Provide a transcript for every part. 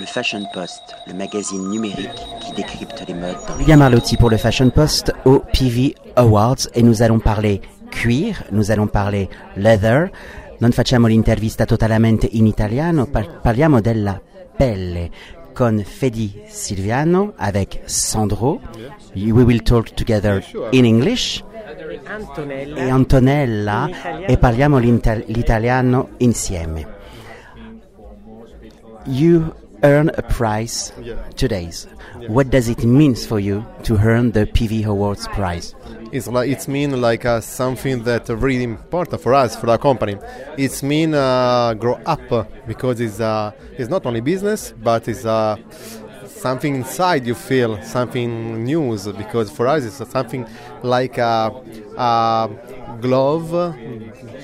le Fashion Post, le magazine numérique qui décrypte les modes dans William Arlotti pour le Fashion Post au PV Awards et nous allons parler cuir, nous allons parler leather. Non facciamo l'intervista totalmente in italiano, par- parliamo della pelle con Fedi Silviano avec Sandro. We will talk together in English. Antonella. e Antonella e parliamo l'italiano insieme. You earn a prize today. What does it mean for you to earn the PV Awards prize? It's like it's mean like uh, something that really important for us for our company. It's mean uh, grow up uh, because it's uh, it's not only business but it's uh, something inside you feel something news because for us it's something like a, a glove uh,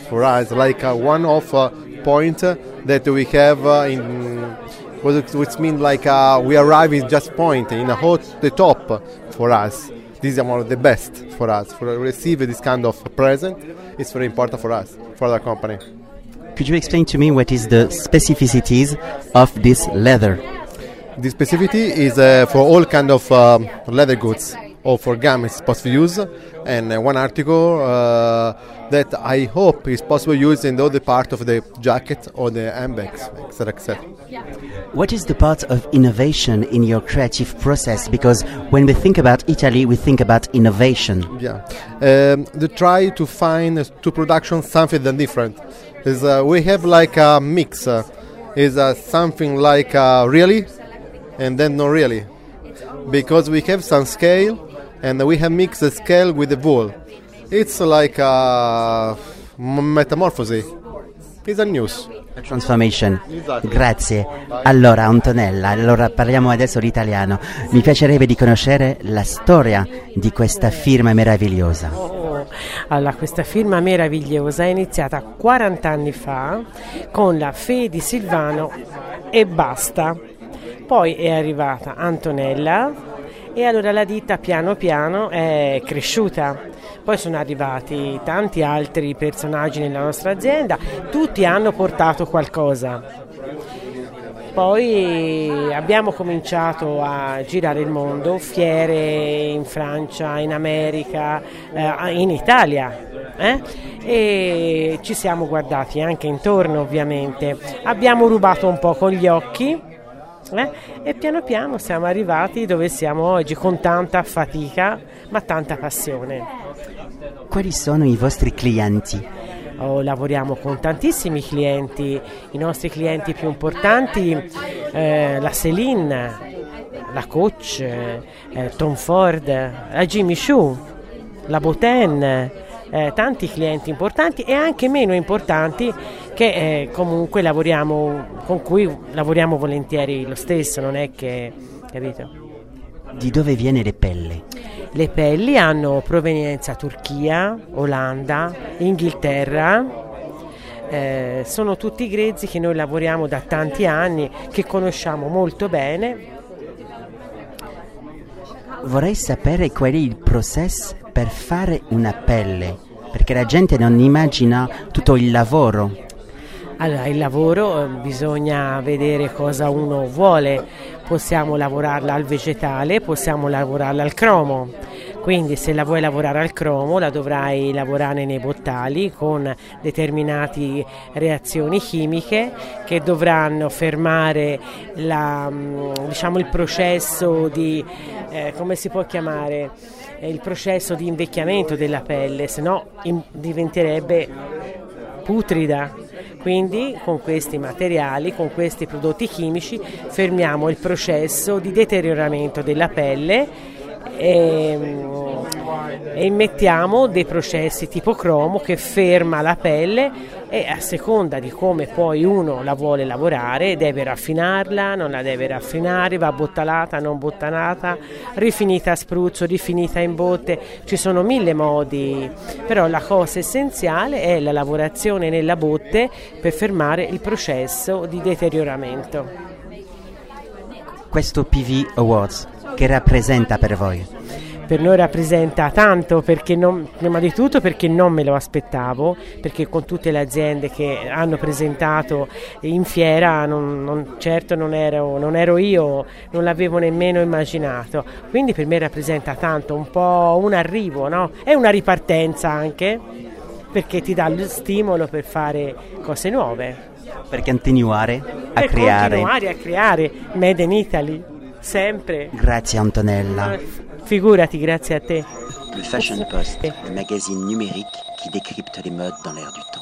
for us like uh, one of uh, point uh, that we have uh, in what which means like uh, we arrive in just point in a hot the top for us. This is one of the best for us. For receive this kind of present, it's very important for us, for the company. Could you explain to me what is the specificities of this leather? The specificity is uh, for all kind of um, leather goods or for garments possible use, and uh, one article uh, that I hope is possible use in the other part of the jacket or the handbags, etc., etc. What is the part of innovation in your creative process? Because when we think about Italy, we think about innovation. Yeah, um, to try to find uh, to production something different. Is uh, we have like a mix. Uh, is uh, something like uh, really, and then not really, because we have some scale, and we have mixed the scale with the wool. It's like a metamorphosis. It's a news. Transformation. Esatto. Grazie. Allora, Antonella, allora parliamo adesso l'italiano. Mi piacerebbe di conoscere la storia di questa firma meravigliosa. Oh, Allora, questa firma meravigliosa è iniziata 40 anni fa con la Fedi Silvano e basta. Poi è arrivata Antonella e allora la ditta piano piano è cresciuta. Poi sono arrivati tanti altri personaggi nella nostra azienda, tutti hanno portato qualcosa. Poi abbiamo cominciato a girare il mondo, fiere in Francia, in America, eh, in Italia. eh? E ci siamo guardati anche intorno ovviamente. Abbiamo rubato un po' con gli occhi eh? e piano piano siamo arrivati dove siamo oggi con tanta fatica ma tanta passione. Quali sono i vostri clienti? Oh, lavoriamo con tantissimi clienti, i nostri clienti più importanti, eh, la Celine, la Coach, eh, Tom Ford, la Jimmy Choo, la Boten, eh, tanti clienti importanti e anche meno importanti che eh, comunque lavoriamo, con cui lavoriamo volentieri lo stesso, non è che, capito? Di dove viene le pelle? Le pelli hanno provenienza Turchia, Olanda, Inghilterra. Eh, sono tutti grezzi che noi lavoriamo da tanti anni, che conosciamo molto bene. Vorrei sapere qual è il processo per fare una pelle, perché la gente non immagina tutto il lavoro. Allora, il lavoro eh, bisogna vedere cosa uno vuole, possiamo lavorarla al vegetale, possiamo lavorarla al cromo. Quindi se la vuoi lavorare al cromo la dovrai lavorare nei bottali con determinate reazioni chimiche che dovranno fermare la, mm, diciamo, il processo di, eh, come si può chiamare, Eh, il processo di invecchiamento della pelle, se no diventerebbe putrida. Quindi con questi materiali, con questi prodotti chimici, fermiamo il processo di deterioramento della pelle e, e immettiamo dei processi tipo cromo che ferma la pelle e a seconda di come poi uno la vuole lavorare deve raffinarla, non la deve raffinare, va bottalata, non bottalata, rifinita a spruzzo, rifinita in botte, ci sono mille modi, però la cosa essenziale è la lavorazione nella botte per fermare il processo di deterioramento. Questo PV Awards, che rappresenta per voi? Per noi rappresenta tanto perché non, prima di tutto perché non me lo aspettavo, perché con tutte le aziende che hanno presentato in fiera non, non, certo non ero, non ero io, non l'avevo nemmeno immaginato, quindi per me rappresenta tanto, un po' un arrivo, no? è una ripartenza anche perché ti dà lo stimolo per fare cose nuove. Per continuare a per creare. continuare a creare Made in Italy, sempre. Grazie Antonella. Figurati, grazie a te. Le Fashion Post, le magazine numérique qui décrypte les modes dans l'air du temps.